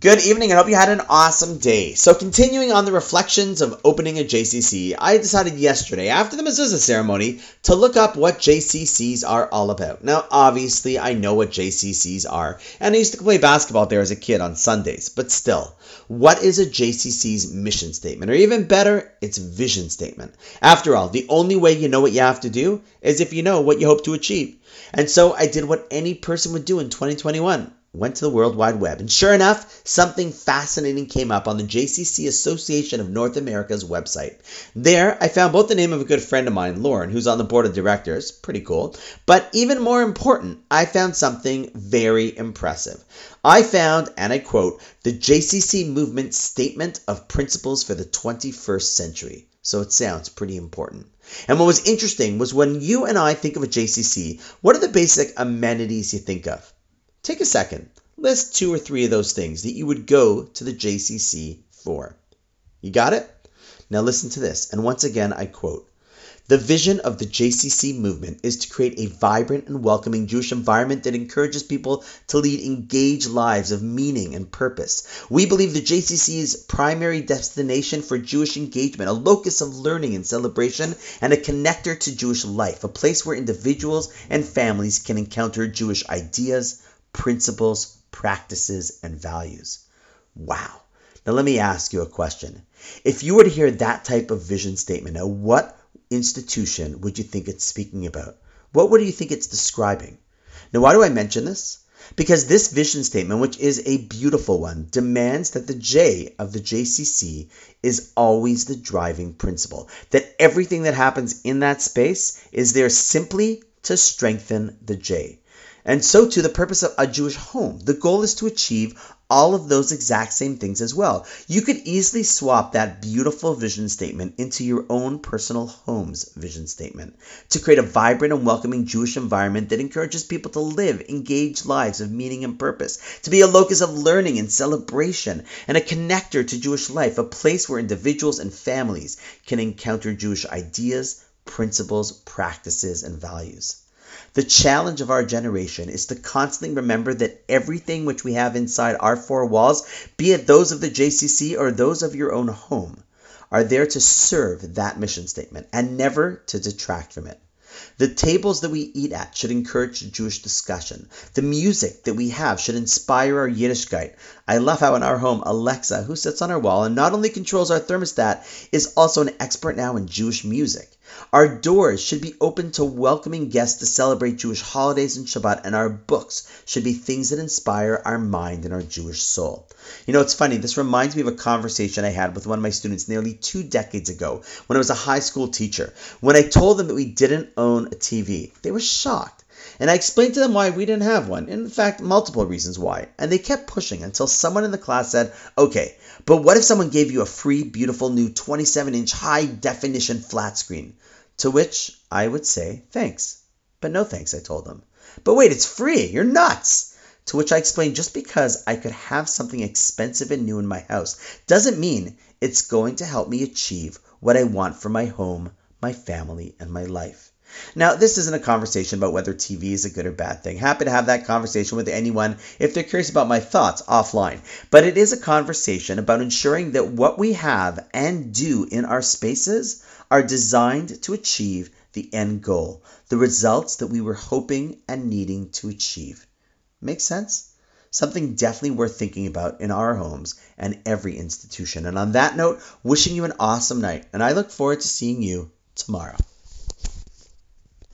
Good evening, I hope you had an awesome day. So, continuing on the reflections of opening a JCC, I decided yesterday, after the mezuzah ceremony, to look up what JCCs are all about. Now, obviously, I know what JCCs are, and I used to play basketball there as a kid on Sundays, but still, what is a JCC's mission statement? Or even better, its vision statement. After all, the only way you know what you have to do is if you know what you hope to achieve. And so I did what any person would do in 2021 went to the World Wide Web. And sure enough, something fascinating came up on the JCC Association of North America's website. There, I found both the name of a good friend of mine, Lauren, who's on the board of directors, pretty cool, but even more important, I found something very impressive. I found, and I quote, the JCC Movement Statement of Principles for the 21st Century. So it sounds pretty important. And what was interesting was when you and I think of a JCC, what are the basic amenities you think of? Take a second, list two or three of those things that you would go to the JCC for. You got it? Now listen to this, and once again I quote The vision of the JCC movement is to create a vibrant and welcoming Jewish environment that encourages people to lead engaged lives of meaning and purpose. We believe the JCC's primary destination for Jewish engagement, a locus of learning and celebration, and a connector to Jewish life, a place where individuals and families can encounter Jewish ideas, principles, practices, and values. Wow. Now, let me ask you a question. If you were to hear that type of vision statement, now what institution would you think it's speaking about? What would you think it's describing? Now, why do I mention this? Because this vision statement, which is a beautiful one, demands that the J of the JCC is always the driving principle. That everything that happens in that space is there simply to strengthen the J. And so too the purpose of a Jewish home. The goal is to achieve all of those exact same things as well. You could easily swap that beautiful vision statement into your own personal home's vision statement to create a vibrant and welcoming Jewish environment that encourages people to live engaged lives of meaning and purpose, to be a locus of learning and celebration, and a connector to Jewish life, a place where individuals and families can encounter Jewish ideas, principles, practices, and values. The challenge of our generation is to constantly remember that everything which we have inside our four walls, be it those of the JCC or those of your own home, are there to serve that mission statement and never to detract from it. The tables that we eat at should encourage Jewish discussion. The music that we have should inspire our Yiddishkeit. I love how in our home, Alexa, who sits on our wall and not only controls our thermostat, is also an expert now in Jewish music. Our doors should be open to welcoming guests to celebrate Jewish holidays and Shabbat, and our books should be things that inspire our mind and our Jewish soul. You know, it's funny, this reminds me of a conversation I had with one of my students nearly two decades ago when I was a high school teacher. When I told them that we didn't own a TV, they were shocked. And I explained to them why we didn't have one. In fact, multiple reasons why. And they kept pushing until someone in the class said, okay, but what if someone gave you a free, beautiful new 27 inch high definition flat screen? To which I would say, thanks. But no thanks, I told them. But wait, it's free. You're nuts. To which I explained just because I could have something expensive and new in my house doesn't mean it's going to help me achieve what I want for my home, my family, and my life. Now, this isn't a conversation about whether TV is a good or bad thing. Happy to have that conversation with anyone if they're curious about my thoughts offline. But it is a conversation about ensuring that what we have and do in our spaces are designed to achieve the end goal, the results that we were hoping and needing to achieve. Make sense? Something definitely worth thinking about in our homes and every institution. And on that note, wishing you an awesome night, and I look forward to seeing you tomorrow.